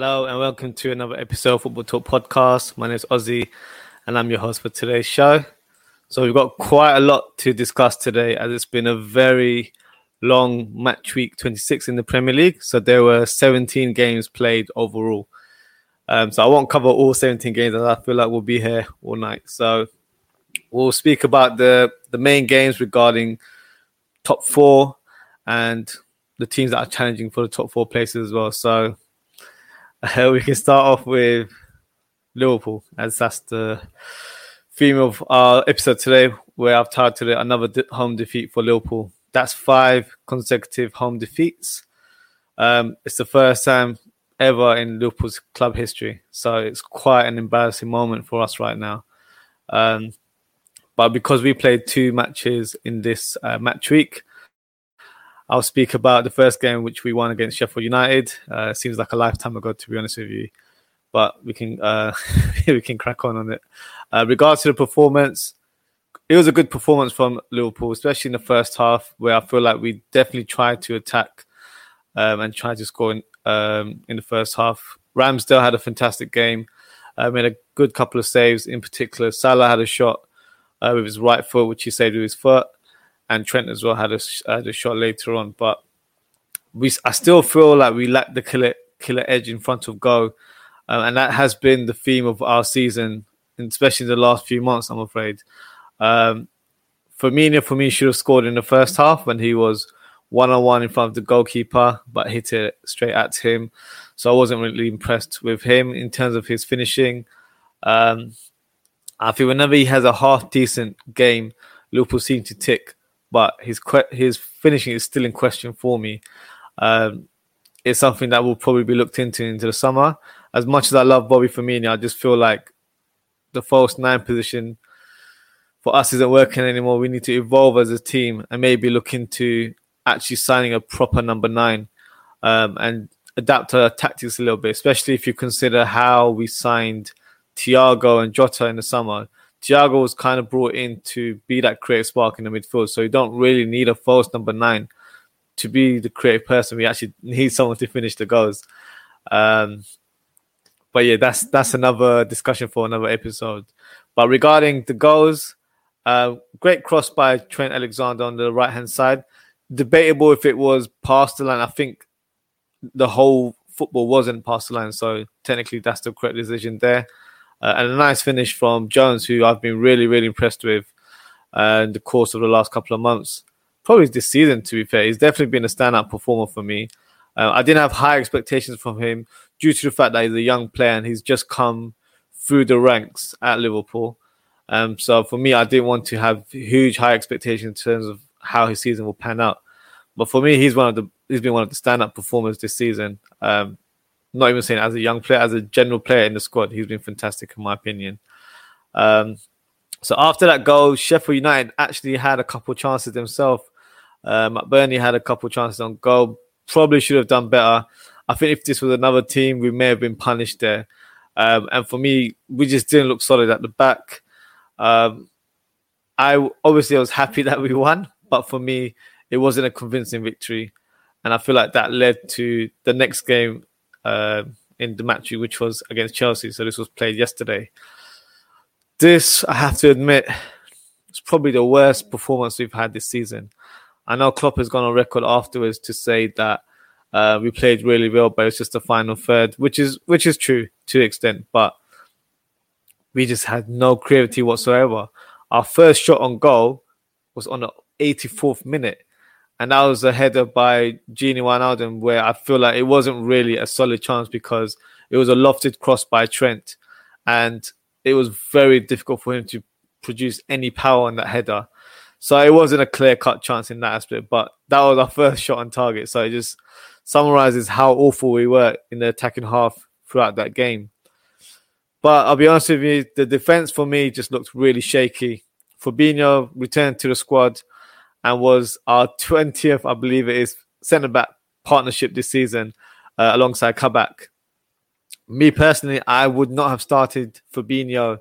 Hello and welcome to another episode of Football Talk Podcast. My name is Ozzy and I'm your host for today's show. So we've got quite a lot to discuss today as it's been a very long match week 26 in the Premier League. So there were 17 games played overall. Um, so I won't cover all 17 games as I feel like we'll be here all night. So we'll speak about the, the main games regarding top four and the teams that are challenging for the top four places as well. So uh, we can start off with Liverpool, as that's the theme of our episode today, where I've titled it another de- home defeat for Liverpool. That's five consecutive home defeats. Um, it's the first time ever in Liverpool's club history, so it's quite an embarrassing moment for us right now. Um, but because we played two matches in this uh, match week, I'll speak about the first game which we won against Sheffield United. Uh, seems like a lifetime ago, to be honest with you, but we can uh, we can crack on on it. Uh, regards to the performance, it was a good performance from Liverpool, especially in the first half, where I feel like we definitely tried to attack um, and tried to score in, um, in the first half. Ramsdale had a fantastic game, uh, made a good couple of saves. In particular, Salah had a shot uh, with his right foot, which he saved with his foot and Trent as well had a, had a shot later on. But we, I still feel like we lack the killer killer edge in front of goal, um, and that has been the theme of our season, especially the last few months. I'm afraid. Um, Firmino, for me, should have scored in the first half when he was one on one in front of the goalkeeper, but hit it straight at him. So I wasn't really impressed with him in terms of his finishing. Um, I feel whenever he has a half decent game, Liverpool seem to tick but his his finishing is still in question for me. Um, it's something that will probably be looked into into the summer. As much as I love Bobby Firmino, I just feel like the false nine position for us isn't working anymore. We need to evolve as a team and maybe look into actually signing a proper number nine um, and adapt our tactics a little bit, especially if you consider how we signed Thiago and Jota in the summer. Thiago was kind of brought in to be that creative spark in the midfield. So you don't really need a false number nine to be the creative person. We actually need someone to finish the goals. Um, but yeah, that's that's another discussion for another episode. But regarding the goals, uh, great cross by Trent Alexander on the right hand side. Debatable if it was past the line. I think the whole football wasn't past the line, so technically that's the correct decision there. Uh, and a nice finish from Jones, who I've been really, really impressed with uh, in the course of the last couple of months. Probably this season, to be fair. He's definitely been a standout performer for me. Uh, I didn't have high expectations from him due to the fact that he's a young player and he's just come through the ranks at Liverpool. Um, so for me, I didn't want to have huge high expectations in terms of how his season will pan out. But for me, he's one of the he's been one of the standout performers this season. Um, not even saying as a young player, as a general player in the squad, he's been fantastic in my opinion. Um, so after that goal, Sheffield United actually had a couple chances themselves. Um, Burnley had a couple chances on goal. Probably should have done better. I think if this was another team, we may have been punished there. Um, and for me, we just didn't look solid at the back. Um, I obviously I was happy that we won, but for me, it wasn't a convincing victory, and I feel like that led to the next game uh, in the match, which was against Chelsea. So this was played yesterday. This, I have to admit, is probably the worst performance we've had this season. I know Klopp has gone on record afterwards to say that uh, we played really well, but it's just the final third, which is which is true to extent. But we just had no creativity whatsoever. Our first shot on goal was on the 84th minute and that was a header by Gini Wijnaldum where I feel like it wasn't really a solid chance because it was a lofted cross by Trent, and it was very difficult for him to produce any power on that header. So it wasn't a clear cut chance in that aspect, but that was our first shot on target. So it just summarizes how awful we were in the attacking half throughout that game. But I'll be honest with you, the defense for me just looked really shaky. Fabinho returned to the squad and was our 20th, I believe it is, centre back partnership this season uh, alongside Kabak. Me personally, I would not have started Fabinho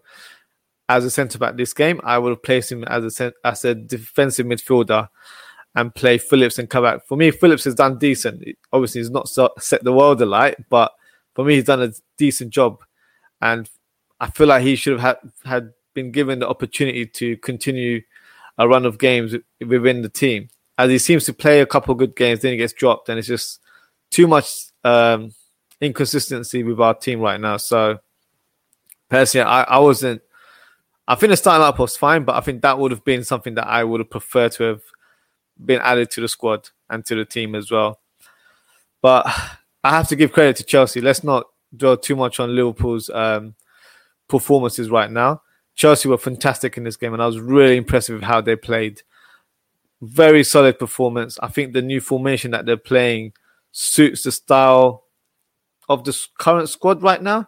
as a centre back this game. I would have placed him as a as a defensive midfielder and play Phillips and Kabak. For me, Phillips has done decent. Obviously, he's not set the world alight, but for me, he's done a decent job, and I feel like he should have had, had been given the opportunity to continue a run of games within the team. As he seems to play a couple good games, then he gets dropped, and it's just too much um, inconsistency with our team right now. So, personally, I, I wasn't. I think the starting up was fine, but I think that would have been something that I would have preferred to have been added to the squad and to the team as well. But I have to give credit to Chelsea. Let's not dwell too much on Liverpool's um, performances right now. Chelsea were fantastic in this game, and I was really impressed with how they played. Very solid performance. I think the new formation that they're playing suits the style of the current squad right now.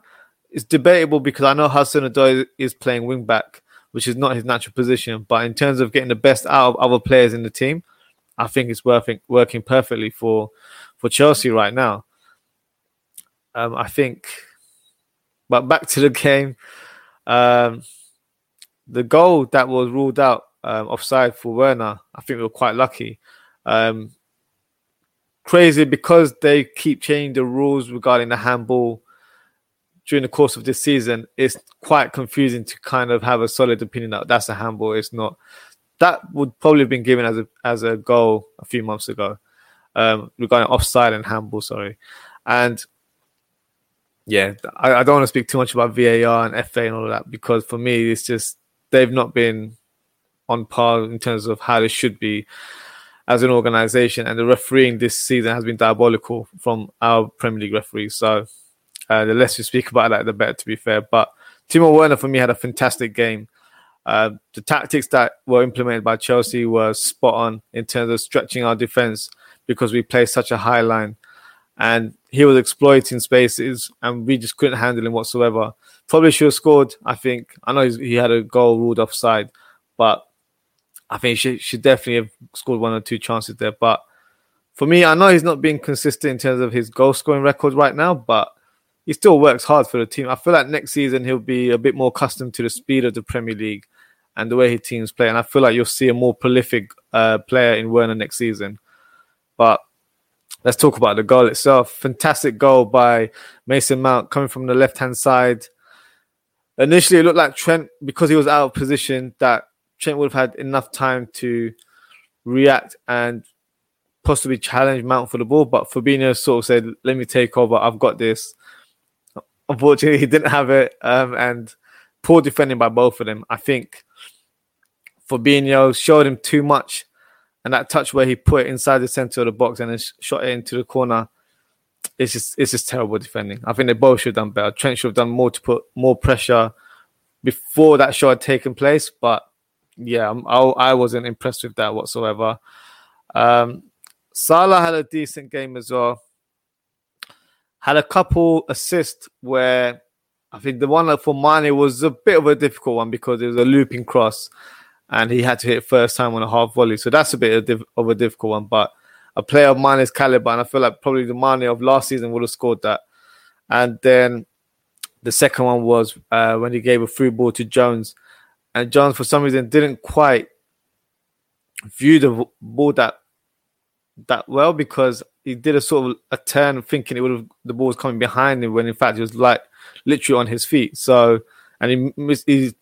It's debatable because I know Hudson-Odoi is playing wing back, which is not his natural position. But in terms of getting the best out of other players in the team, I think it's working working perfectly for for Chelsea right now. Um, I think, but back to the game, um, the goal that was ruled out um, offside for Werner, I think we were quite lucky. Um, crazy because they keep changing the rules regarding the handball during the course of this season. It's quite confusing to kind of have a solid opinion that that's a handball. It's not that would probably have been given as a as a goal a few months ago um, regarding offside and handball. Sorry, and yeah, I, I, don't want to speak too much about VAR and FA and all of that because for me, it's just they've not been on par in terms of how they should be as an organization, and the refereeing this season has been diabolical from our Premier League referees. So uh, the less we speak about that, the better. To be fair, but Timo Werner for me had a fantastic game. Uh, the tactics that were implemented by Chelsea were spot on in terms of stretching our defense because we play such a high line. And he was exploiting spaces, and we just couldn't handle him whatsoever. Probably should have scored. I think. I know he had a goal ruled offside, but I think he should, should definitely have scored one or two chances there. But for me, I know he's not being consistent in terms of his goal scoring record right now, but he still works hard for the team. I feel like next season he'll be a bit more accustomed to the speed of the Premier League and the way his teams play. And I feel like you'll see a more prolific uh, player in Werner next season. But let's talk about the goal itself. Fantastic goal by Mason Mount coming from the left hand side. Initially, it looked like Trent, because he was out of position, that Trent would have had enough time to react and possibly challenge Mount for the ball. But Fabinho sort of said, Let me take over. I've got this. Unfortunately, he didn't have it. Um, and poor defending by both of them. I think Fabinho showed him too much, and that touch where he put it inside the center of the box and then shot it into the corner. It's just it's just terrible defending. I think they both should have done better. Trent should have done more to put more pressure before that shot had taken place. But yeah, I, I wasn't impressed with that whatsoever. Um, Salah had a decent game as well. Had a couple assists where I think the one for Mane was a bit of a difficult one because it was a looping cross and he had to hit first time on a half volley. So that's a bit of, of a difficult one. But a player of Mane's caliber, and I feel like probably the Mane of last season would have scored that. And then the second one was uh, when he gave a free ball to Jones, and Jones for some reason didn't quite view the ball that that well because he did a sort of a turn thinking it would have the ball was coming behind him when in fact he was like literally on his feet. So and he, mis- he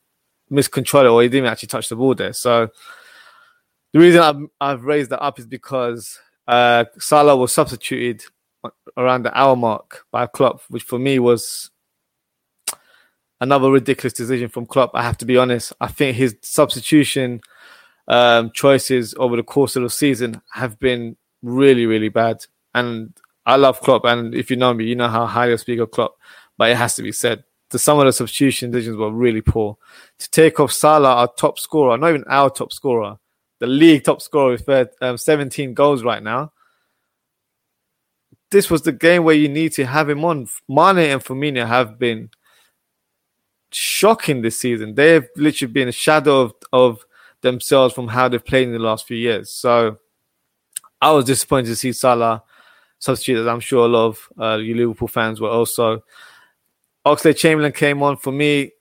miscontrol it or he didn't actually touch the ball there. So the reason I've, I've raised that up is because uh, Salah was substituted around the hour mark by Klopp, which for me was another ridiculous decision from Klopp. I have to be honest. I think his substitution um, choices over the course of the season have been really, really bad. And I love Klopp, and if you know me, you know how highly I speak of Klopp. But it has to be said, the some of the substitution decisions were really poor. To take off Salah, our top scorer, not even our top scorer, the league top scorer with um, 17 goals right now. This was the game where you need to have him on. Mane and Firmino have been shocking this season. They've literally been a shadow of, of themselves from how they've played in the last few years. So I was disappointed to see Salah substituted. I'm sure a lot of uh, you Liverpool fans were also. Oxlade Chamberlain came on for me.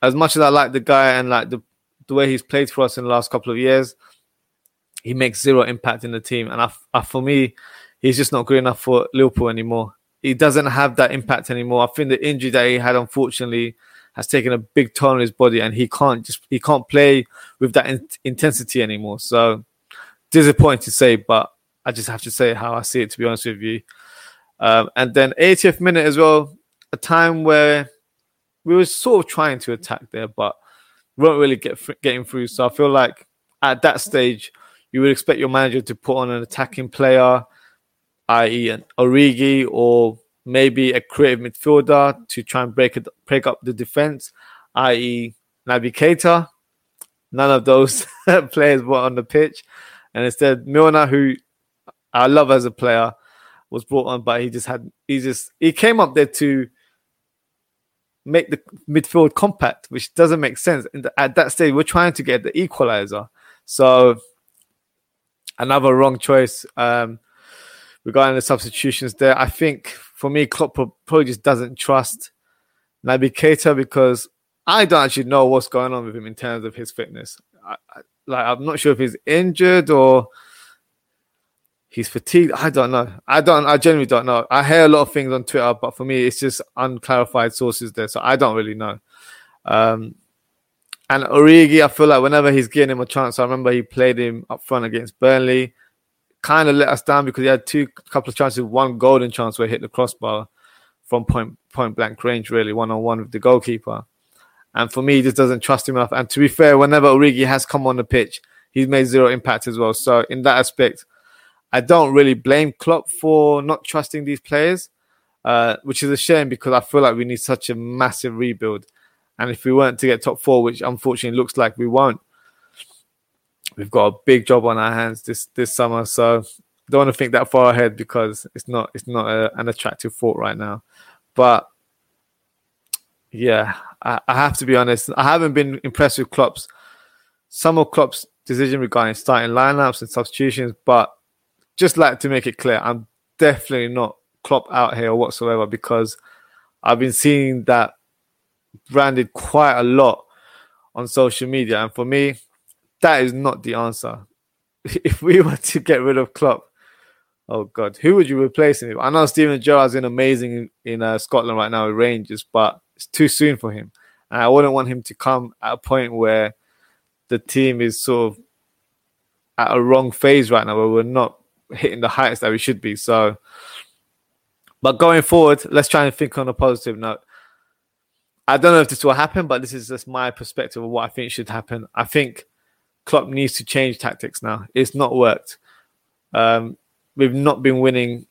As much as I like the guy and like the the way he's played for us in the last couple of years, he makes zero impact in the team. And I, I, for me, he's just not good enough for Liverpool anymore. he doesn't have that impact anymore. I think the injury that he had, unfortunately, has taken a big toll on his body, and he can't just he can't play with that in- intensity anymore. So disappointing to say, but I just have to say how I see it. To be honest with you, um, and then 80th minute as well, a time where we were sort of trying to attack there, but we weren't really get getting through. So I feel like at that stage, you would expect your manager to put on an attacking player, i.e., an Origi or maybe a creative midfielder to try and break it, break up the defense, i.e., Naby Keita. None of those players were on the pitch, and instead Milner, who I love as a player, was brought on, but he just had he just he came up there to make the midfield compact, which doesn't make sense. The, at that stage, we're trying to get the equalizer, so another wrong choice um, regarding the substitutions there. I think for me, Klopp probably just doesn't trust Naby Keita because I don't actually know what's going on with him in terms of his fitness. I, I, like I'm not sure if he's injured or he's fatigued. I don't know. I don't. I genuinely don't know. I hear a lot of things on Twitter, but for me, it's just unclarified sources there, so I don't really know. Um, and Origi, I feel like whenever he's getting him a chance, I remember he played him up front against Burnley. Kind of let us down because he had two couple of chances, one golden chance where he hit the crossbar from point point blank range, really one on one with the goalkeeper. And for me, he just doesn't trust him enough. And to be fair, whenever Origi has come on the pitch, he's made zero impact as well. So in that aspect, I don't really blame Klopp for not trusting these players, uh, which is a shame because I feel like we need such a massive rebuild. And if we weren't to get top four, which unfortunately looks like we won't, we've got a big job on our hands this this summer. So don't want to think that far ahead because it's not it's not a, an attractive thought right now. But yeah, I, I, have to be honest. I haven't been impressed with Klopp's some of Klopp's decision regarding starting lineups and substitutions, but just like to make it clear, I'm definitely not Klopp out here whatsoever because I've been seeing that branded quite a lot on social media, and for me, that is not the answer. If we were to get rid of Klopp, oh god, who would you replace him? I know Steven Gerrard's in amazing in, uh, Scotland right now with Rangers, but it's too soon for him, and I wouldn't want him to come at a point where the team is sort of at a wrong phase right now, where we're not hitting the heights that we should be. So, but going forward, let's try and think on a positive note. I don't know if this will happen, but this is just my perspective of what I think should happen. I think Klopp needs to change tactics now. It's not worked. Um, we've not been winning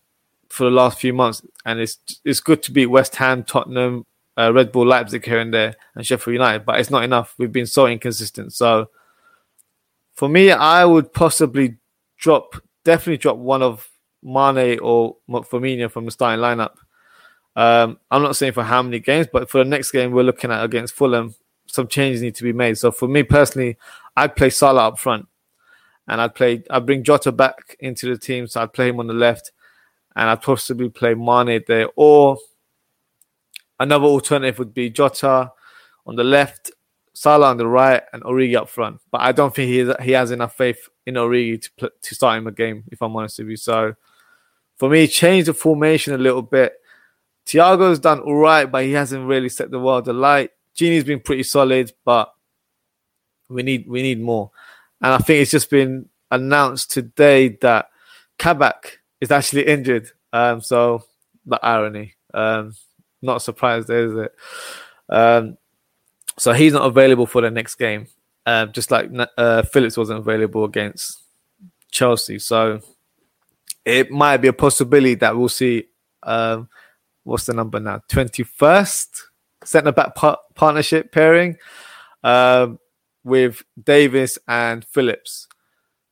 for the last few months, and it's it's good to beat West Ham, Tottenham, uh, Red Bull Leipzig here and there, and Sheffield United, but it's not enough. We've been so inconsistent. So, for me, I would possibly drop definitely drop one of Mane or Firmino from the starting lineup. Um, I'm not saying for how many games, but for the next game we're looking at against Fulham, some changes need to be made. So for me personally, I'd play Salah up front, and I'd play. I'd bring Jota back into the team, so I'd play him on the left, and I'd possibly play Mane there. Or another alternative would be Jota on the left, Salah on the right, and Origi up front. But I don't think he he has enough faith in Origi to to start him a game. If I'm honest with you, so for me, change the formation a little bit. Thiago's done all right, but he hasn't really set the world alight. Gini's been pretty solid, but we need we need more. And I think it's just been announced today that Kabak is actually injured. Um, so the irony. Um, not surprised is it? Um, so he's not available for the next game. Um, just like uh, Phillips wasn't available against Chelsea. So it might be a possibility that we'll see. Um, what's the number now? Twenty first centre back par- partnership pairing um, with Davies and Phillips.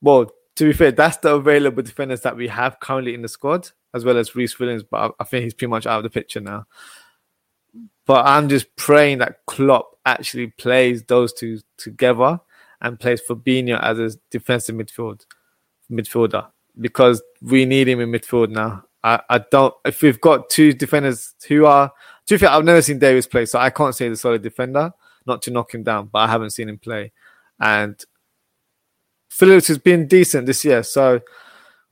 Well, to be fair, that's the available defenders that we have currently in the squad, as well as Rhys Williams. But I, I think he's pretty much out of the picture now. But I'm just praying that Klopp actually plays those two together and plays Fabinho as a defensive midfield midfielder because we need him in midfield now. I, I don't if we've got two defenders who are to be fair, I've never seen Davies play, so I can't say he's a solid defender, not to knock him down, but I haven't seen him play. And Phillips has been decent this year, so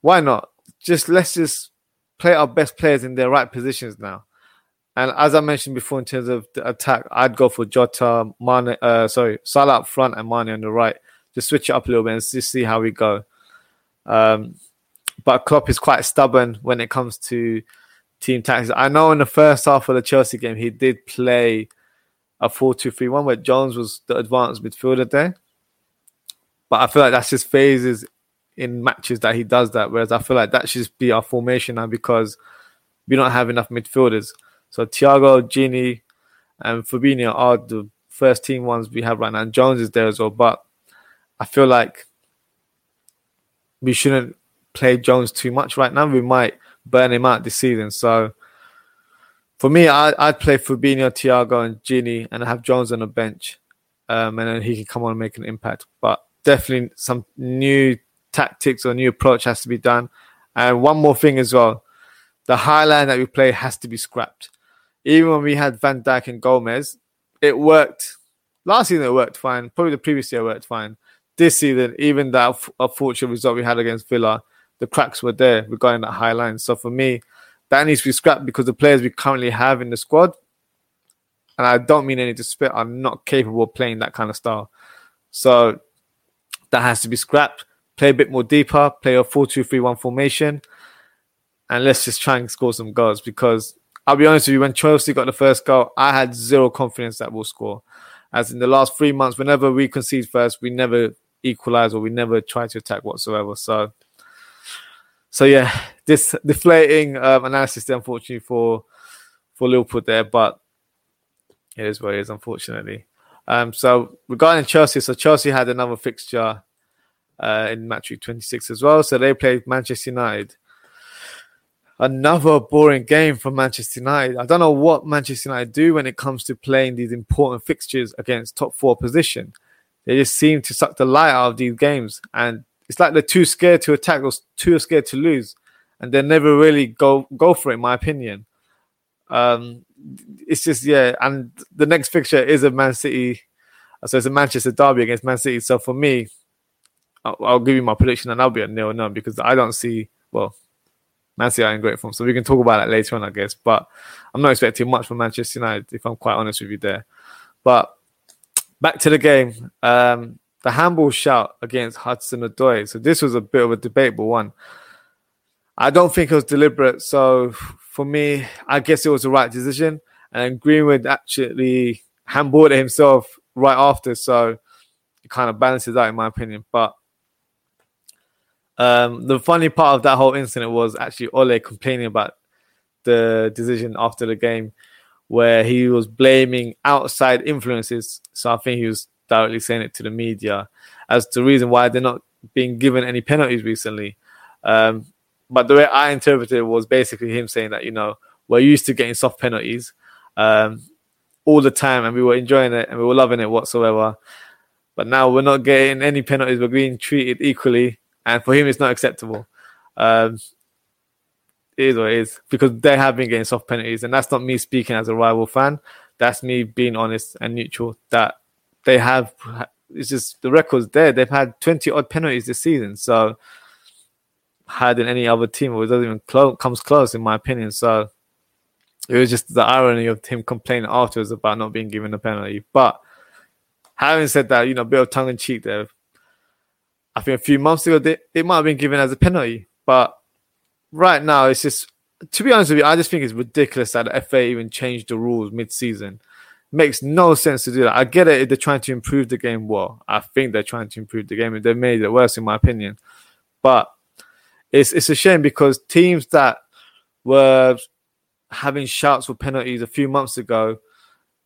why not? Just let's just play our best players in their right positions now. And as I mentioned before, in terms of the attack, I'd go for Jota, Mane, uh, sorry, Salah up front and Mane on the right. Just switch it up a little bit and just see how we go. Um, but Klopp is quite stubborn when it comes to team tactics. I know in the first half of the Chelsea game, he did play a 4 2 3 1 where Jones was the advanced midfielder there. But I feel like that's just phases in matches that he does that. Whereas I feel like that should be our formation now because we don't have enough midfielders. So Thiago, Gini, and Fabinho are the first team ones we have right now. And Jones is there as well. But I feel like we shouldn't play Jones too much right now. We might burn him out this season. So for me, I, I'd play Fabinho, Thiago, and Gini and have Jones on the bench. Um, and then he can come on and make an impact. But definitely some new tactics or new approach has to be done. And one more thing as well, the high line that we play has to be scrapped. Even when we had Van Dijk and Gomez, it worked. Last season it worked fine. Probably the previous year worked fine. This season, even that unfortunate result we had against Villa, the cracks were there regarding that high line. So for me, that needs to be scrapped because the players we currently have in the squad, and I don't mean any disrespect, are not capable of playing that kind of style. So that has to be scrapped. Play a bit more deeper, play a 4 2 3 1 formation, and let's just try and score some goals because I'll be honest with you, when Chelsea got the first goal, I had zero confidence that we'll score. As in the last three months, whenever we concede first, we never equalize or we never try to attack whatsoever. So, so yeah, this deflating um, analysis, unfortunately for for Liverpool there, but it is what it is, unfortunately. Um, so regarding Chelsea, so Chelsea had another fixture uh, in match week 26 as well. So they played Manchester United. Another boring game for Manchester United. I don't know what Manchester United do when it comes to playing these important fixtures against top four position. They just seem to suck the light out of these games, and it's like they're too scared to attack or too scared to lose, and they never really go go for it. In my opinion, um, it's just yeah. And the next fixture is a Man City, so it's a Manchester derby against Man City. So for me, I'll, I'll give you my prediction, and I'll be a nil nil because I don't see well. Man City are in great form, so we can talk about that later on, I guess. But I'm not expecting much from Manchester United, if I'm quite honest with you there. But back to the game, um, the handball shout against Hudson Odoi. So this was a bit of a debatable one. I don't think it was deliberate. So for me, I guess it was the right decision. And Greenwood actually handballed it himself right after. So it kind of balances out, in my opinion. But um, the funny part of that whole incident was actually Ole complaining about the decision after the game, where he was blaming outside influences. So I think he was directly saying it to the media as the reason why they're not being given any penalties recently. Um, but the way I interpreted it was basically him saying that, you know, we're used to getting soft penalties um, all the time and we were enjoying it and we were loving it whatsoever. But now we're not getting any penalties, we're being treated equally. And for him, it's not acceptable. Um, it is what it is because they have been getting soft penalties. And that's not me speaking as a rival fan. That's me being honest and neutral that they have. It's just the record's there. They've had 20 odd penalties this season. So, higher than any other team. It doesn't even close, comes close, in my opinion. So it was just the irony of him complaining afterwards about not being given a penalty. But having said that, you know, a bit of tongue in cheek there. I think a few months ago they, it might have been given as a penalty, but right now it's just to be honest with you, I just think it's ridiculous that the FA even changed the rules mid-season. Makes no sense to do that. I get it if they're trying to improve the game. Well, I think they're trying to improve the game, and they made it worse, in my opinion. But it's it's a shame because teams that were having shouts for penalties a few months ago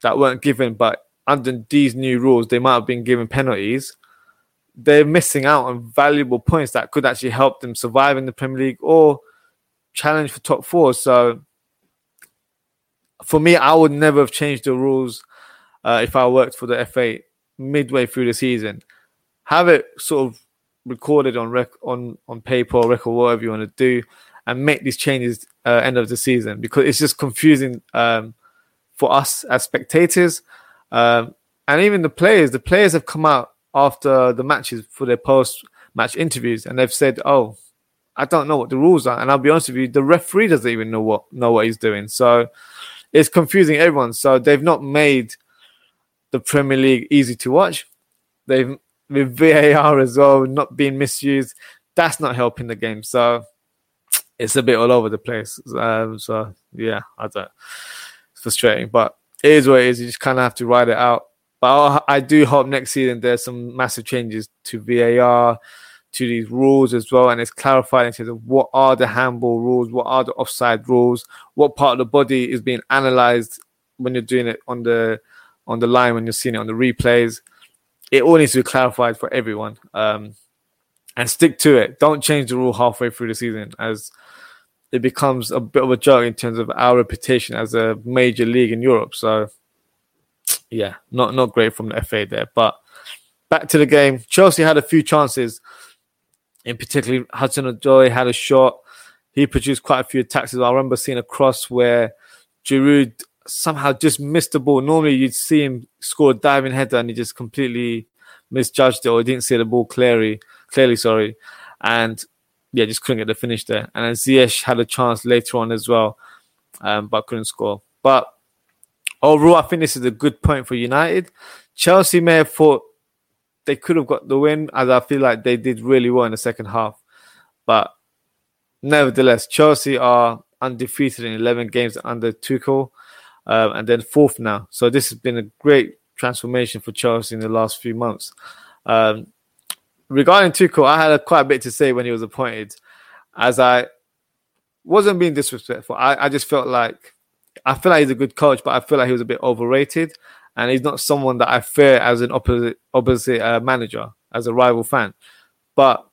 that weren't given, but under these new rules, they might have been given penalties. They're missing out on valuable points that could actually help them survive in the Premier League or challenge for top four. So, for me, I would never have changed the rules uh, if I worked for the FA midway through the season. Have it sort of recorded on rec- on on paper or record, whatever you want to do, and make these changes uh, end of the season because it's just confusing um, for us as spectators, um, and even the players. The players have come out after the matches for their post match interviews, and they've said, "Oh, I don't know what the rules are. And I'll be honest with you, the referee doesn't even know what know what he's doing. So it's confusing everyone. So they've not made the Premier League easy to watch. They've with VAR as well not being misused. That's not helping the game. So it's a bit all over the place. Um, so yeah, I don't. It's frustrating, but it is what it is. You just kind of have to ride it out. But I do hope next season there's some massive changes to VAR, to these rules as well, and it's clarified in terms of what are the handball rules, what are the offside rules, what part of the body is being analysed when you're doing it on the on the line when you're seeing it on the replays. It all needs to be clarified for everyone. Um, and stick to it. Don't change the rule halfway through the season, as it becomes a bit of a joke in terms of our reputation as a major league in Europe. So, yeah, not not great from the FA there. But back to the game, Chelsea had a few chances. In particular, Hudson Odoi had a shot. He produced quite a few attacks. I remember seeing a cross where Giroud somehow just missed the ball. Normally, you'd see him score a diving header, and he just completely misjudged it or didn't see the ball clearly clearly sorry, and yeah, just couldn't get the finish there. And then Ziyech had a chance later on as well, um, but couldn't score. But overall, I think this is a good point for United. Chelsea may have thought they could have got the win, as I feel like they did really well in the second half. But nevertheless, Chelsea are undefeated in 11 games under Tuchel, um, and then fourth now. So this has been a great transformation for Chelsea in the last few months. Um, regarding Tuchel, I had a, quite a bit to say when he was appointed, as I wasn't being disrespectful. I, I just felt like I feel like he's a good coach, but I feel like he was a bit overrated, and he's not someone that I fear as an opposite opposite uh, manager, as a rival fan. But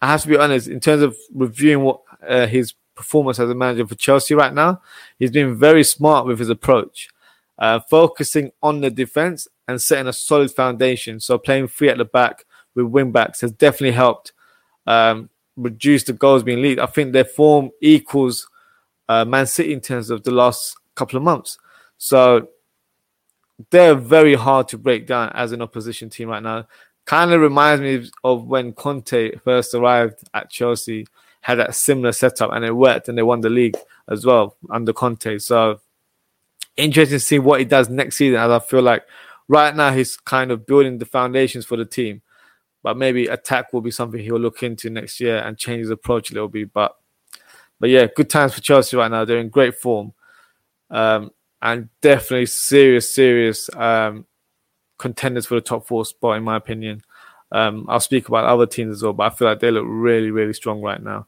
I have to be honest, in terms of reviewing what uh, his performance as a manager for Chelsea right now, he's been very smart with his approach, uh, focusing on the defense and setting a solid foundation. So playing free at the back, with wing backs has definitely helped um, reduce the goals being leaked. I think their form equals uh, Man City in terms of the last couple of months. So they're very hard to break down as an opposition team right now. Kind of reminds me of when Conte first arrived at Chelsea, had that similar setup and it worked and they won the league as well under Conte. So interesting to see what he does next season as I feel like right now he's kind of building the foundations for the team but maybe attack will be something he'll look into next year and change his approach a little bit. But but yeah, good times for Chelsea right now. They're in great form, um, and definitely serious, serious um, contenders for the top four spot, in my opinion. Um, I'll speak about other teams as well, but I feel like they look really, really strong right now.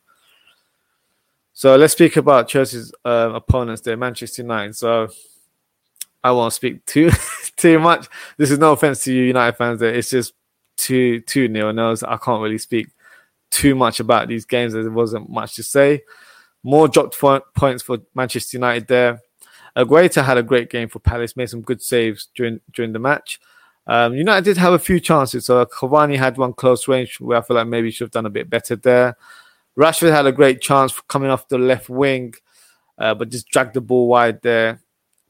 So let's speak about Chelsea's uh, opponents there, Manchester United. So I won't speak too too much. This is no offense to you, United fans. There, it's just two two nil. And I can't really speak too much about these games. There wasn't much to say. More dropped points for Manchester United there. Guaita had a great game for Palace, made some good saves during during the match. Um, United did have a few chances. So Cavani had one close range where I feel like maybe he should have done a bit better there. Rashford had a great chance coming off the left wing, uh, but just dragged the ball wide there.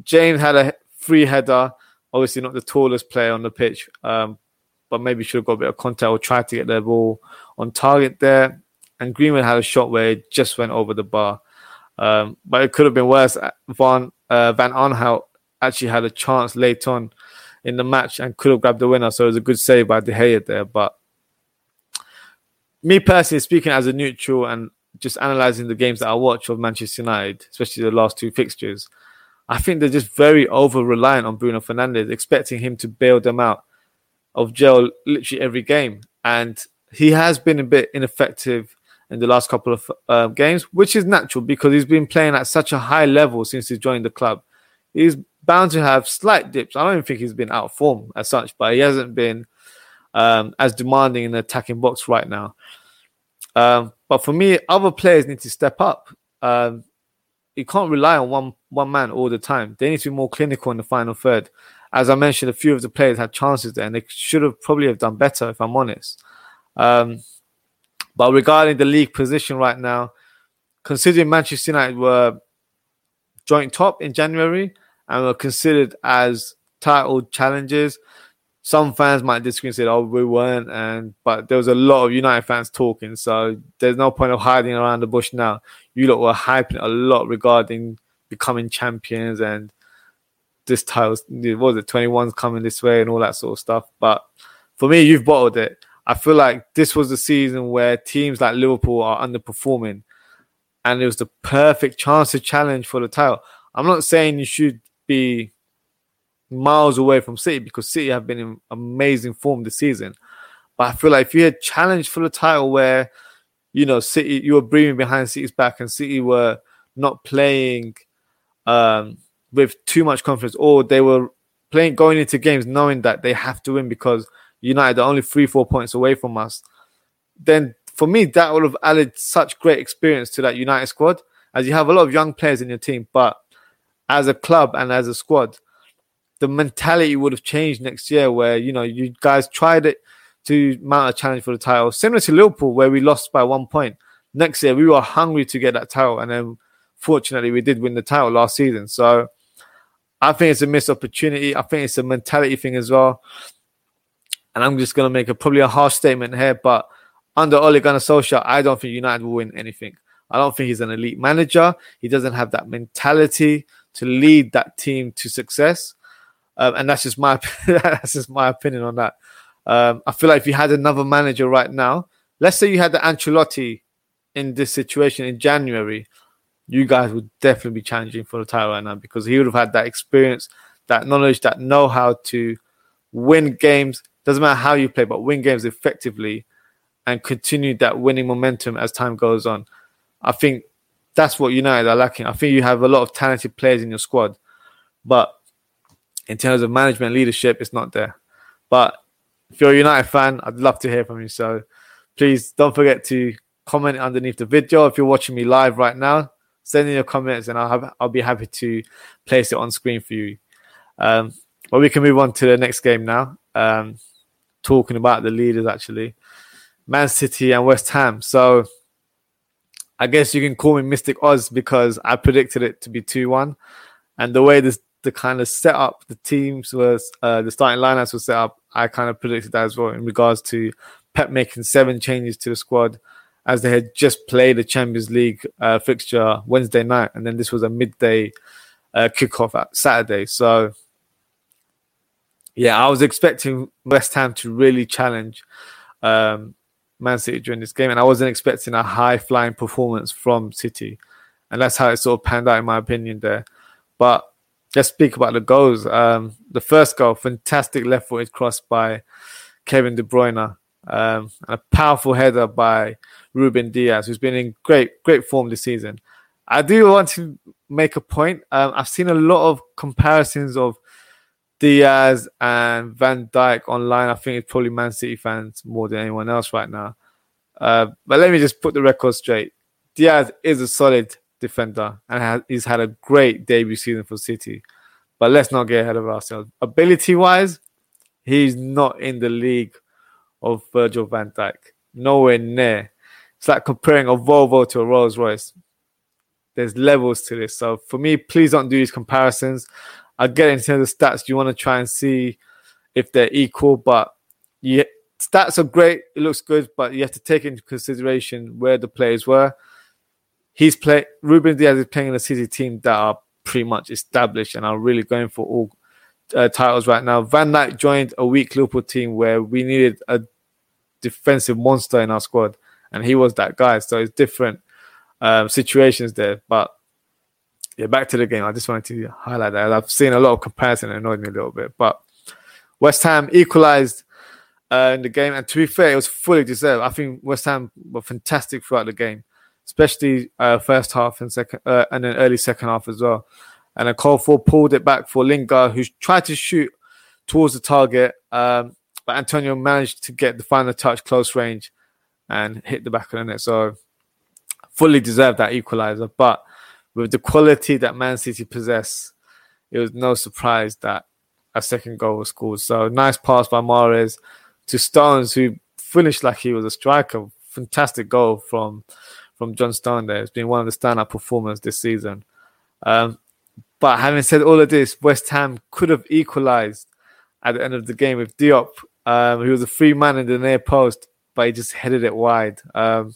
James had a free header, obviously not the tallest player on the pitch, um, but maybe should have got a bit of contact or tried to get the ball on target there. And Greenwood had a shot where it just went over the bar. Um, but it could have been worse. Van, uh, Van Aanholt actually had a chance late on in the match and could have grabbed the winner. So it was a good save by De Gea there. But me personally, speaking as a neutral and just analysing the games that I watch of Manchester United, especially the last two fixtures, I think they're just very over reliant on Bruno Fernandes, expecting him to bail them out of jail literally every game, and he has been a bit ineffective in the last couple of uh, games, which is natural because he's been playing at such a high level since he joined the club. He's bound to have slight dips. I don't think he's been out of form as such, but he hasn't been um, as demanding in the attacking box right now. Um, but for me, other players need to step up. Um, you can't rely on one one man all the time. They need to be more clinical in the final third as I mentioned, a few of the players had chances there, and they should have probably have done better, if I'm honest. Um, but regarding the league position right now, considering Manchester United were joint top in January and were considered as title challengers, some fans might disagree and say, "Oh, we weren't," and but there was a lot of United fans talking, so there's no point of hiding around the bush now. You lot were hyping a lot regarding becoming champions and this title. Was it 21's coming this way and all that sort of stuff? But for me, you've bottled it. I feel like this was the season where teams like Liverpool are underperforming, and it was the perfect chance to challenge for the title. I'm not saying you should be miles away from City because City have been in amazing form this season. But I feel like if you had challenged for the title where, you know, City, you were breathing behind City's back and City were not playing um, with too much confidence or they were playing going into games knowing that they have to win because United are only three, four points away from us, then for me, that would have added such great experience to that United squad as you have a lot of young players in your team. But as a club and as a squad, the mentality would have changed next year where, you know, you guys tried it to mount a challenge for the title, similar to Liverpool, where we lost by one point. Next year, we were hungry to get that title, and then fortunately, we did win the title last season. So I think it's a missed opportunity. I think it's a mentality thing as well. And I'm just going to make a probably a harsh statement here, but under Ole Gunnar Solskjaer, I don't think United will win anything. I don't think he's an elite manager. He doesn't have that mentality to lead that team to success. Um, and that's just my that's just my opinion on that. Um, I feel like if you had another manager right now, let's say you had the Ancelotti in this situation in January, you guys would definitely be challenging for the title right now because he would have had that experience, that knowledge, that know how to win games. Doesn't matter how you play, but win games effectively and continue that winning momentum as time goes on. I think that's what United are lacking. I think you have a lot of talented players in your squad, but in terms of management leadership, it's not there. But if you're a United fan, I'd love to hear from you. So please don't forget to comment underneath the video. If you're watching me live right now, send in your comments and I'll have, I'll be happy to place it on screen for you. Um, well, we can move on to the next game now. Um, talking about the leaders actually, Man City and West Ham. So I guess you can call me Mystic Oz because I predicted it to be two one, and the way this the kind of setup the teams was uh, the starting lineups were set up, I kind of predicted that as well in regards to Pep making seven changes to the squad as they had just played a Champions League uh, fixture Wednesday night, and then this was a midday uh, kickoff at Saturday. So, yeah, I was expecting West Ham to really challenge um, Man City during this game, and I wasn't expecting a high flying performance from City, and that's how it sort of panned out, in my opinion. There, but let's speak about the goals. Um, the first goal, fantastic left footed cross by Kevin De Bruyne, um, a powerful header by Ruben Dias, who's been in great great form this season. I do want to make a point. Um, I've seen a lot of comparisons of Dias and Van Dijk online. I think it's probably Man City fans more than anyone else right now. Uh, but let me just put the record straight. Dias is a solid defender and has, he's had a great debut season for City. But let's not get ahead of ourselves. Ability wise, he's not in the league of Virgil van Dijk. Nowhere near. It's like comparing a Volvo to a Rolls Royce. There's levels to this. So for me, please don't do these comparisons. I get into the stats. You want to try and see if they're equal, but yeah, stats are great. It looks good, but you have to take into consideration where the players were he's playing. Ruben Dias is playing in a City team that are pretty much established and are really going for all uh, titles right now. Van Dijk joined a weak Liverpool team where we needed a defensive monster in our squad, and he was that guy. So it's different um, situations there. But yeah, back to the game. I just wanted to highlight that. I've seen a lot of comparison. It annoyed me a little bit, but West Ham equalised. Uh, in the game, and to be fair, it was fully deserved. I think West Ham were fantastic throughout the game especially uh, first half and second, uh, and then early second half as well. And a Coufal pulled it back for Lingard, who tried to shoot towards the target, um, but Antonio managed to get the final touch close range and hit the back of the net. So fully deserved that equalizer. But with the quality that Man City possess, it was no surprise that a second goal was scored. So nice pass by Mahrez to Stones, who finished like he was a striker. Fantastic goal from from John Stone there. It's been one of the standout performers this season. Um, but having said all of this, West Ham could have equalised at the end of the game with Diop. Um, he was a free man in the near post, but he just headed it wide. Um,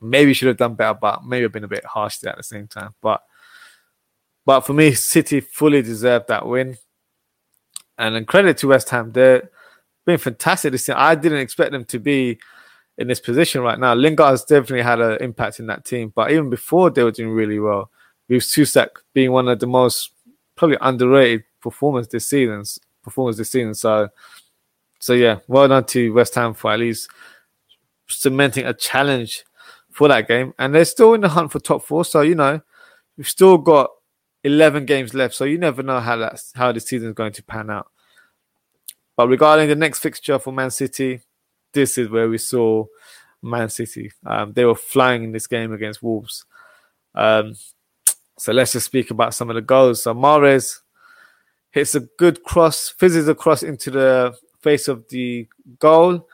maybe should have done better, but maybe been a bit harsh there at the same time. But but for me, City fully deserved that win. And then credit to West Ham, they've been fantastic this year. I didn't expect them to be in this position right now. Lingard has definitely had an impact in that team, but even before they were doing really well. With Soucek being one of the most probably underrated performers this season, performers this season. So, so yeah, well done to West Ham for at least cementing a challenge for that game, and they're still in the hunt for top four. So you know, we've still got 11 games left, so you never know how that's how the season is going to pan out. But regarding the next fixture for Man City, this is where we saw Man City. Um, they were flying in this game against Wolves. Um, so let's just speak about some of the goals. So Mahrez hits a good cross, fizzes across into the face of the goal,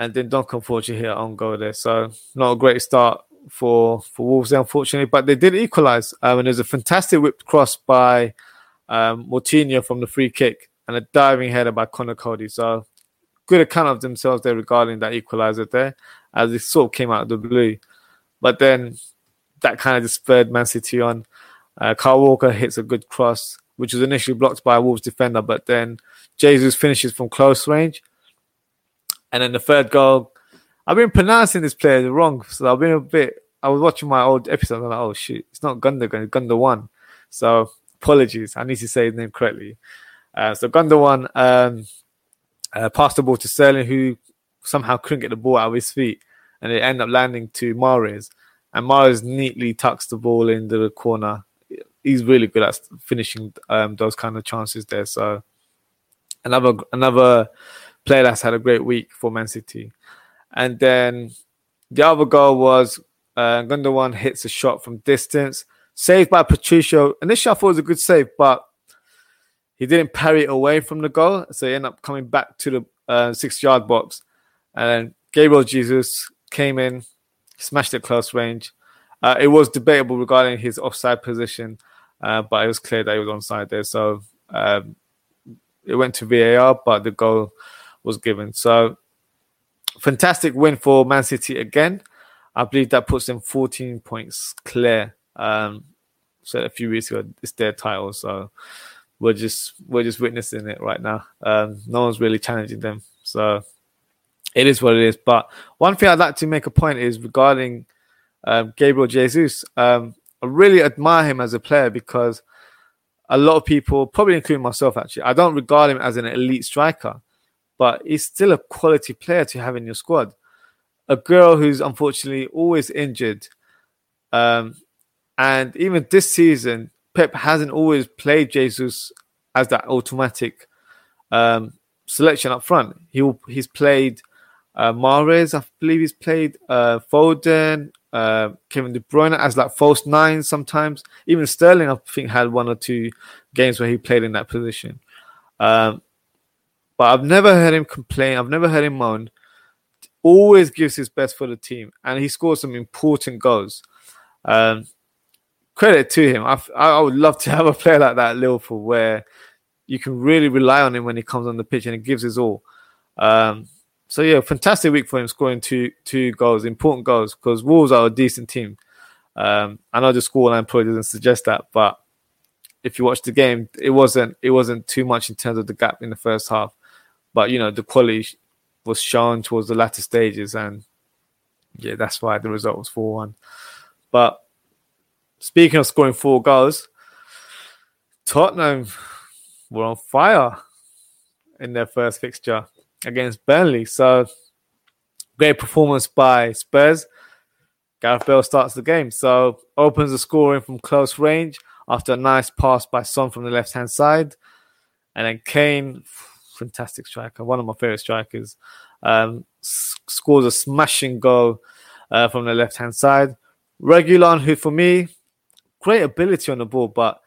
and then Dendoncker fortunately hit on goal there. So not a great start for for Wolves, unfortunately, but they did equalise. Um, and there's a fantastic whipped cross by um, Moutinho from the free kick and a diving header by Conor Coady. So good account of themselves there regarding that equaliser there, as it sort of came out of the blue. But then that kind of just spurred Man City on. Uh, Walker hits a good cross, which was initially blocked by a Wolves defender, but then Jesus finishes from close range. And then the third goal I've been pronouncing this player wrong, so I've been a bit. I was watching my old episode, I'm like, oh shit, it's not Gundogan, it's Gundogan. So apologies, I need to say his name correctly. Uh, so Gundogan um, uh, passed the ball to Sterling, who somehow couldn't get the ball out of his feet, and it ended up landing to Mahrez. And Mahrez neatly tucks the ball into the corner. He's really good at finishing um, those kind of chances there. So another another player that's had a great week for Man City. And then the other goal was uh, Gundogan hits a shot from distance, saved by Patricio. Initially, I thought it was a good save, but he didn't parry it away from the goal, so he ended up coming back to the uh, six-yard box. And Gabriel Jesus came in, smashed it close range. Uh, it was debatable regarding his offside position, uh, but it was clear that he was onside there. So um, it went to VAR, but the goal was given. So fantastic win for Man City again. I believe that puts them 14 points clear. Um, so a few weeks ago, it's their title. So we're just we're just witnessing it right now. Um, no one's really challenging them. So it is what it is. But one thing I'd like to make a point is regarding um, Gabriel Jesus. Um, I really admire him as a player because a lot of people, probably including myself, actually, I don't regard him as an elite striker but he's still a quality player to have in your squad. Aguero who's unfortunately always injured. Um, and even this season, Pep hasn't always played Jesus as that automatic um, selection up front. He he's played uh, Mahrez, I believe he's played uh, Foden, uh, Kevin De Bruyne as like false nine sometimes. Even Sterling, I think, had one or two games where he played in that position. Um, but I've never heard him complain. I've never heard him moan. Always gives his best for the team, and he scores some important goals. Um, credit to him. I, I would love to have a player like that at Liverpool, where you can really rely on him when he comes on the pitch and he gives his all. Um, so yeah, fantastic week for him, scoring two two goals, important goals, because Wolves are a decent team. Um, I know the scoreline probably doesn't suggest that, but if you watch the game, it wasn't it wasn't too much in terms of the gap in the first half. But you know, the quality was shown towards the latter stages, and yeah, that's why the result was four one. But speaking of scoring four goals, Tottenham were on fire in their first fixture against Burnley. So great performance by Spurs. Gareth Bale starts the game, so opens the scoring from close range after a nice pass by Son from the left hand side, and then Kane fantastic striker, one of my favorite strikers. Um, scores a smashing goal uh, from the left hand side. Reguilon, who for me, great ability on the ball, but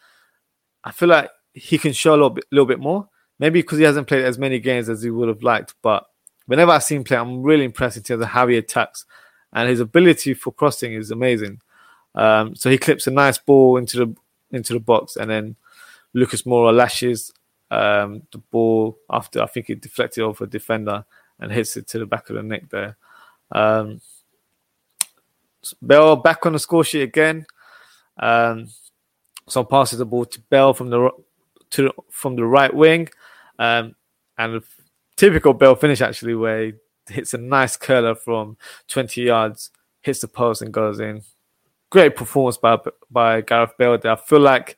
I feel like he can show a little bit, little bit more. Maybe because he hasn't played as many games as he would have liked, but whenever I see him play, I'm really impressed in terms of how he attacks, and his ability for crossing is amazing. Um, so he clips a nice ball into the into the box, and then Lucas Moura lashes um, the ball after I think it deflected off a defender and hits it to the back of the neck there. Um, Bale back on the score sheet again. Um, so passes the ball to Bale from the to from the right wing, um, and typical Bale finish actually, where he hits a nice curler from 20 yards, hits the post and goes in. Great performance by by Gareth Bale there. I feel like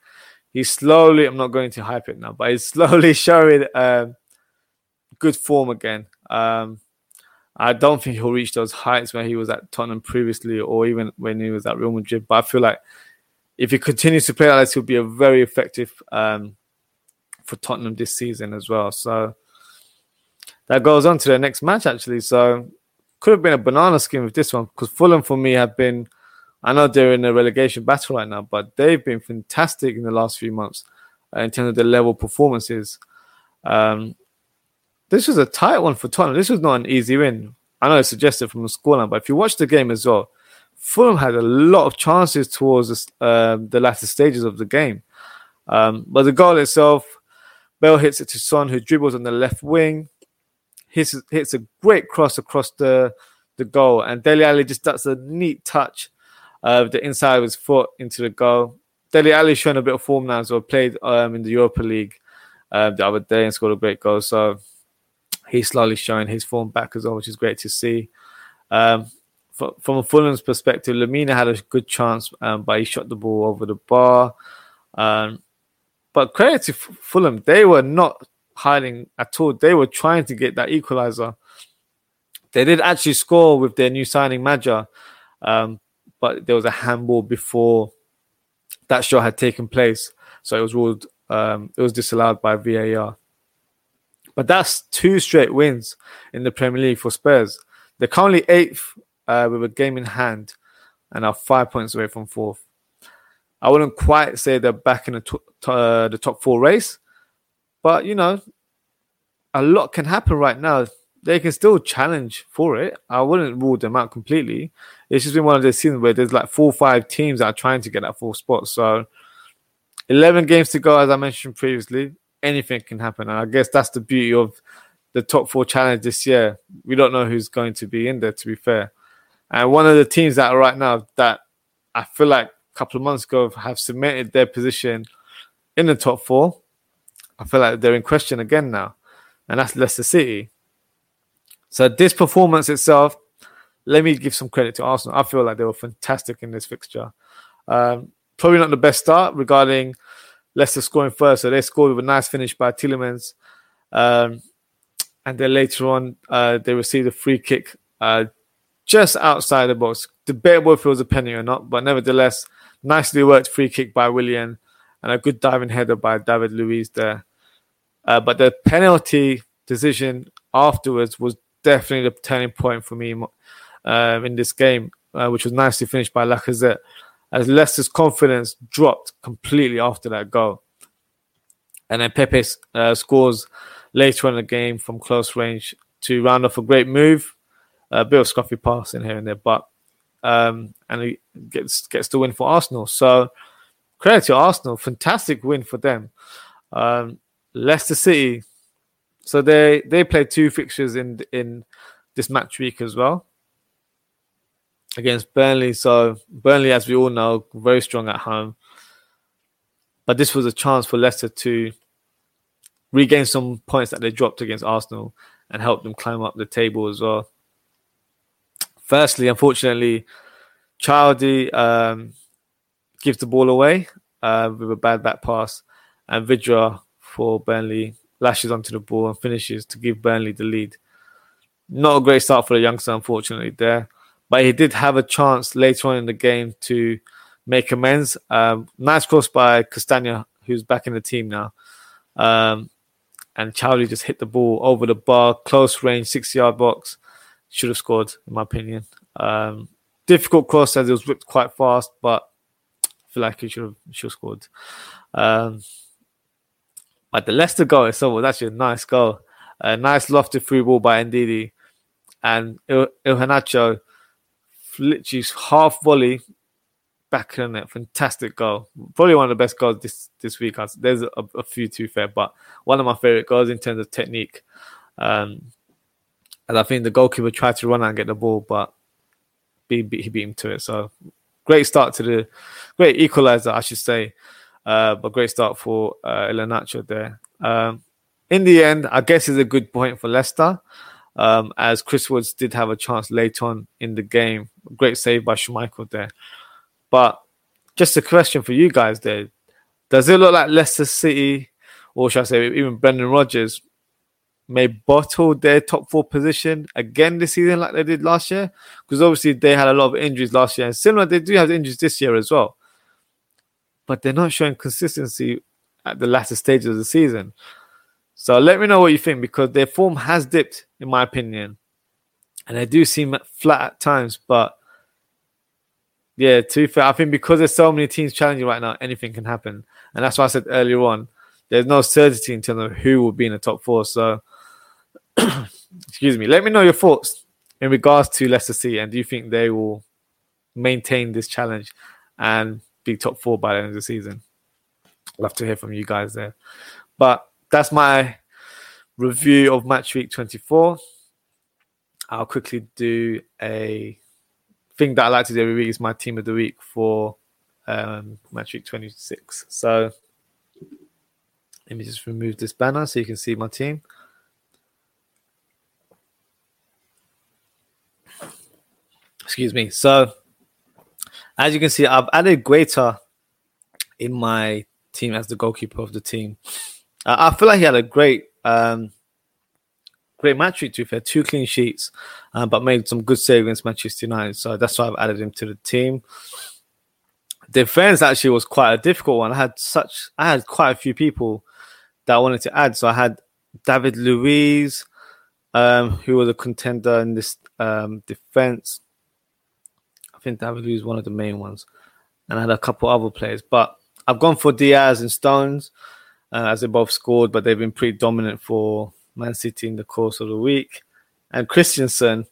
he's slowly. I'm not going to hype it now, but he's slowly showing um, good form again. Um, I don't think he'll reach those heights where he was at Tottenham previously, or even when he was at Real Madrid. But I feel like if he continues to play like this, he'll be a very effective um, for Tottenham this season as well. So that goes on to the next match actually. So could have been a banana skin with this one because Fulham for me have been. I know they're in a relegation battle right now, but they've been fantastic in the last few months uh, in terms of their level performances. Um, this was a tight one for Tottenham. This was not an easy win. I know it's suggested from the scoreline, but if you watch the game as well, Fulham had a lot of chances towards this, uh, the latter stages of the game. Um, but the goal itself, Bale hits it to Son, who dribbles on the left wing, hits hits a great cross across the the goal, and Dele Alli just does a neat touch of the inside of his foot into the goal. Dele Alli showing a bit of form now as well. Played um, in the Europa League uh, the other day and scored a great goal. So he's slowly showing his form back as well, which is great to see. Um, from a Fulham's perspective, Lemina had a good chance, um, but he shot the ball over the bar. Um, but credit to Fulham, they were not hiding at all. They were trying to get that equalizer. They did actually score with their new signing Maja, um, but there was a handball before that shot had taken place, so it was ruled um, it was disallowed by VAR. But that's two straight wins in the Premier League for Spurs. They're currently eighth uh, with a game in hand and are five points away from fourth. I wouldn't quite say they're back in the, uh, the top four race, but you know, a lot can happen right now. They can still challenge for it. I wouldn't rule them out completely. It's just been one of those seasons where there's like four or five teams that are trying to get that fourth spot. So, 11 games to go, as I mentioned previously anything can happen. And I guess that's the beauty of the top four challenge this year. We don't know who's going to be in there, to be fair. And one of the teams that are right now that I feel like a couple of months ago have cemented their position in the top four, I feel like they're in question again now. And that's Leicester City. So this performance itself, let me give some credit to Arsenal. I feel like they were fantastic in this fixture. Um, probably not the best start regarding Leicester scoring first. So they scored with a nice finish by Tielemans. Um, and then later on, uh, they received a free kick uh, just outside the box. Debatable if it was a penalty or not, but nevertheless, nicely worked free kick by Willian and a good diving header by David Luiz there. Uh, but the penalty decision afterwards was definitely the turning point for me um, in this game, uh, which was nicely finished by Lacazette as Leicester's confidence dropped completely after that goal. And then Pepe uh, scores later in the game from close range to round off a great move. A bit of scruffy pass in here and there, but um, and he gets gets the win for Arsenal. So credit to Arsenal, fantastic win for them. Um, Leicester City, so they they played two fixtures in in this match week as well against Burnley. So Burnley, as we all know, very strong at home. But this was a chance for Leicester to regain some points that they dropped against Arsenal and help them climb up the table as well. Firstly, unfortunately, Childy um, gives the ball away uh, with a bad back pass, and Vydra for Burnley lashes onto the ball and finishes to give Burnley the lead. Not a great start for the youngster, unfortunately, there but he did have a chance later on in the game to make amends. Um, nice cross by Castagna, who's back in the team now. Um, and Charlie just hit the ball over the bar, close range, six yard box. Should have scored, in my opinion. Um, difficult cross as it was whipped quite fast, but I feel like he should have, should have scored. Um, the Leicester goal itself was actually a nice goal. A nice lofted through ball by Ndidi. And Il- Iheanacho literally half volley back in it. Fantastic goal. Probably one of the best goals this this week. There's a, a few too fair, but one of my favorite goals in terms of technique. Um, and I think the goalkeeper tried to run out and get the ball, but he beat, he beat him to it. So great start to the great equalizer, I should say. Uh, but great start for uh, Iheanacho there. Um, in the end, I guess is a good point for Leicester, um, as Chris Woods did have a chance late on in the game. Great save by Schmeichel there. But just a question for you guys there. Does it look like Leicester City, or should I say even Brendan Rodgers, may bottle their top four position again this season like they did last year? Because obviously they had a lot of injuries last year, and similar, they do have injuries this year as well. But they're not showing consistency at the latter stages of the season. So let me know what you think because their form has dipped, in my opinion, and they do seem flat at times. But yeah, to be fair, I think because there's so many teams challenging right now, anything can happen, and that's why I said earlier on, there's no certainty in terms of who will be in the top four. So, excuse me. Let me know your thoughts in regards to Leicester City, and do you think they will maintain this challenge and be top four by the end of the season? Love to hear from you guys there. But that's my review of match week 24. I'll quickly do a thing that I like to do every week is my team of the week for um, match week 26. So let me just remove this banner so you can see my team. Excuse me. So as you can see, I've added Guaita in my team as the goalkeeper of the team. Uh, I feel like he had a great, um, great match. To be fair, two clean sheets, uh, but made some good saves against Manchester United. So that's why I've added him to the team. Defense actually was quite a difficult one. I had such, I had quite a few people that I wanted to add. So I had David Luiz, um, who was a contender in this um, defense. Think David Luiz one of the main ones, and I had a couple other players, but I've gone for Dias and Stones uh, as they both scored, but they've been pretty dominant for Man City in the course of the week. And Christensen,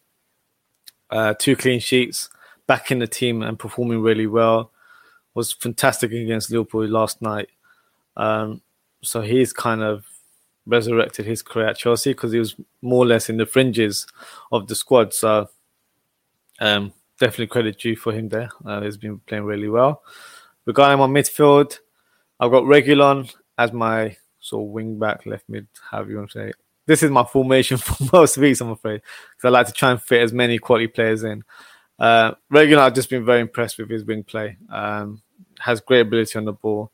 uh, two clean sheets, back in the team and performing really well. Was fantastic against Liverpool last night. Um, so he's kind of resurrected his career at Chelsea because he was more or less in the fringes of the squad. So um, definitely credit due for him there. Uh, he's been playing really well. Regarding my midfield, I've got Reguilon as my sort of wing back, left mid, however you want to say it. This is my formation for most weeks, I'm afraid, because I like to try and fit as many quality players in. Uh, Reguilon, I've just been very impressed with his wing play. Um, has great ability on the ball.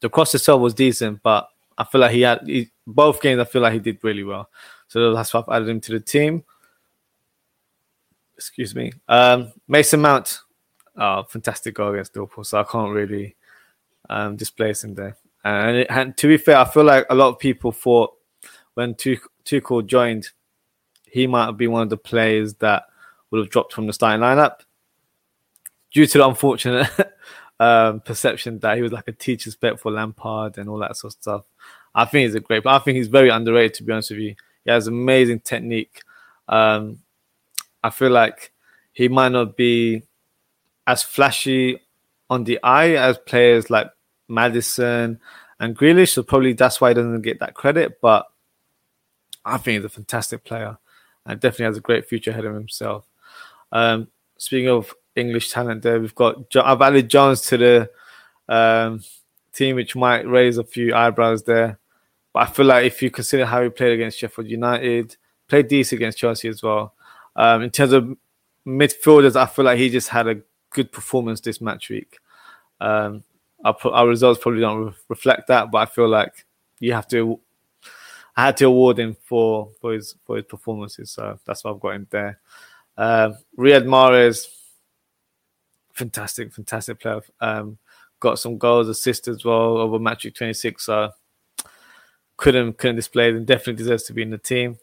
The cross itself was decent, but I feel like he had he, both games. I feel like he did really well, so that's why I've added him to the team. Excuse me, um, Mason Mount. Oh, fantastic goal against Liverpool, so I can't really um, displace him there. And, it, and, to be fair, I feel like a lot of people thought when Tuchel joined, he might have been one of the players that would have dropped from the starting lineup due to the unfortunate um, perception that he was like a teacher's pet for Lampard and all that sort of stuff. I think he's a great, but I think he's very underrated to be honest with you. He has amazing technique. Um, I feel like he might not be as flashy on the eye as players like Maddison and Grealish. So probably that's why he doesn't get that credit. But I think he's a fantastic player and definitely has a great future ahead of himself. Um, speaking of English talent, there we've got I've added Jones to the um, team, which might raise a few eyebrows there. But I feel like if you consider how he played against Sheffield United, played decent against Chelsea as well. Um, in terms of midfielders, I feel like he just had a good performance this match week. Um, our, our, results probably don't re- reflect that, but I feel like you have to. I had to award him for for his for his performances, so that's why I've got him there. Uh, Riyad Mahrez, fantastic, fantastic player. Um, got some goals, assists as well over match week 26. So couldn't couldn't display them. Definitely deserves to be in the team.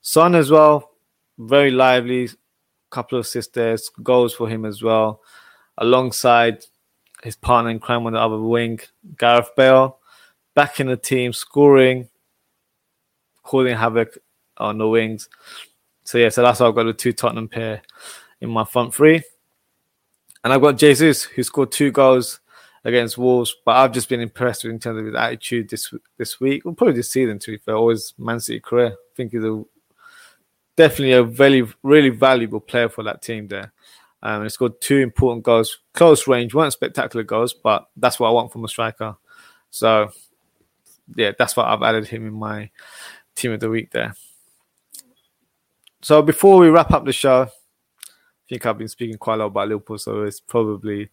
Son as well, very lively. Couple of assists there, goals for him as well, alongside his partner in crime on the other wing, Gareth Bale, back in the team, scoring, causing havoc on the wings. So yeah, so that's why I've got the two Tottenham pair in my front three. And I've got Jesus, who scored two goals against Wolves, but I've just been impressed with in terms of his attitude this this week, or probably this season, to be fair, always Man City career. I think he's a definitely a very, really valuable player for that team there. Um, he scored two important goals, close range, weren't spectacular goals, but that's what I want from a striker. So, yeah, that's why I've added him in my team of the week there. So, before we wrap up the show, I think I've been speaking quite a lot about Liverpool, so it's probably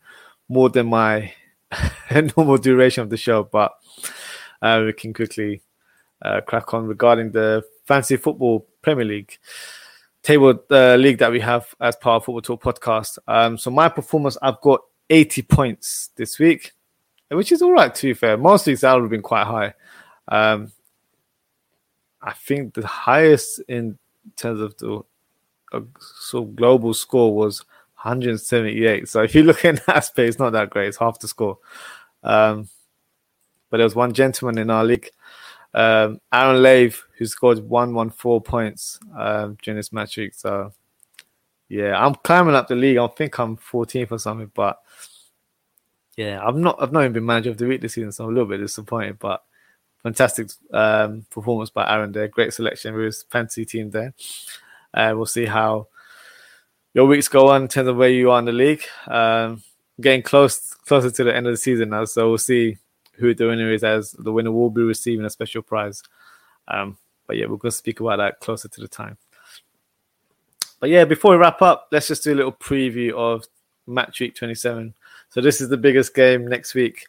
more than my normal duration of the show, but uh, we can quickly uh, crack on regarding the fancy football Premier League table uh, league that we have as of Football Talk podcast. Um, so my performance, I've got 80 points this week, which is all right. To be fair, most leagues that would have been quite high. Um, I think the highest in terms of the uh, sort of global score was 178. So if you look in that space, it's not that great. It's half the score. Um, but there was one gentleman in our league, um, Aaron Lave, who scored 114 points um, during this match week. So yeah, I'm climbing up the league. I think I'm 14th or something, but yeah, I've not I've not even been manager of the week this season, so I'm a little bit disappointed. But fantastic um, performance by Aaron there. Great selection with his fantasy team there. Uh, we'll see how your weeks go on in terms of where you are in the league. Um, getting close closer to the end of the season now, so we'll see who the winner is. As the winner will be receiving a special prize. Um, but yeah, we're going to speak about that closer to the time. But yeah, before we wrap up, let's just do a little preview of match week 27. So this is the biggest game next week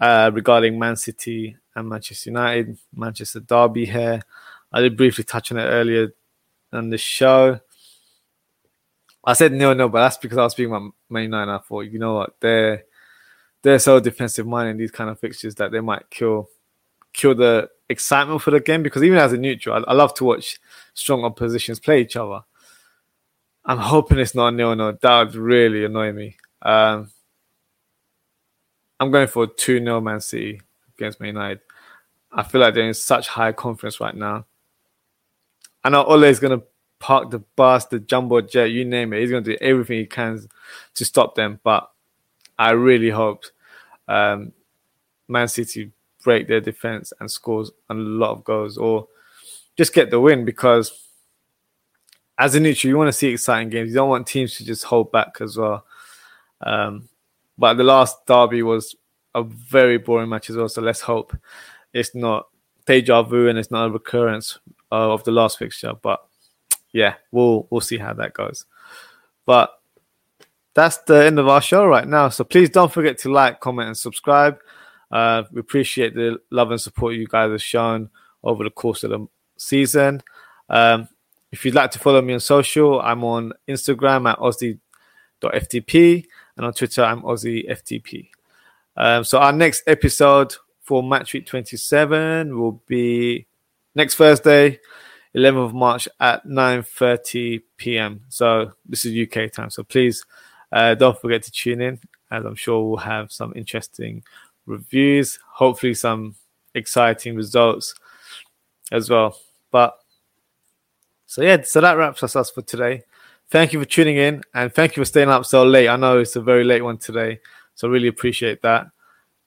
uh, regarding Man City and Manchester United, Manchester Derby here. I did briefly touch on it earlier on the show. I said no, no, but that's because I was speaking about Man United. I thought, you know what, they're they're so defensive minded in these kind of fixtures that they might kill kill the excitement for the game. Because even as a neutral, I, I love to watch strong oppositions play each other. I'm hoping it's not nil no. That would really annoy me. Um, I'm going for 2 0 Man City against Man United. I feel like they're in such high confidence right now. I know Ole is going to park the bus, the jumbo jet, you name it. He's going to do everything he can to stop them. But I really hope um, Man City break their defense and scores a lot of goals or just get the win because as a neutral, you want to see exciting games. You don't want teams to just hold back as well. Um, but the last derby was a very boring match as well. So let's hope it's not deja vu and it's not a recurrence uh, of the last fixture. But yeah, we'll we'll see how that goes. But that's the end of our show right now. So please don't forget to like, comment, and subscribe. Uh, we appreciate the love and support you guys have shown over the course of the season. Um, if you'd like to follow me on social, I'm on Instagram at aussie.ftp and on Twitter, I'm AussieFTP. Um, so our next episode for Match Week 27 will be next Thursday, 11th of March at 9.30 p.m. So this is UK time. So please uh, don't forget to tune in as I'm sure we'll have some interesting reviews, hopefully some exciting results as well. But so yeah, so that wraps us up for today. Thank you for tuning in and thank you for staying up so late. I know it's a very late one today, so really appreciate that.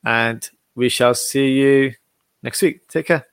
And we shall see you next week. Take care.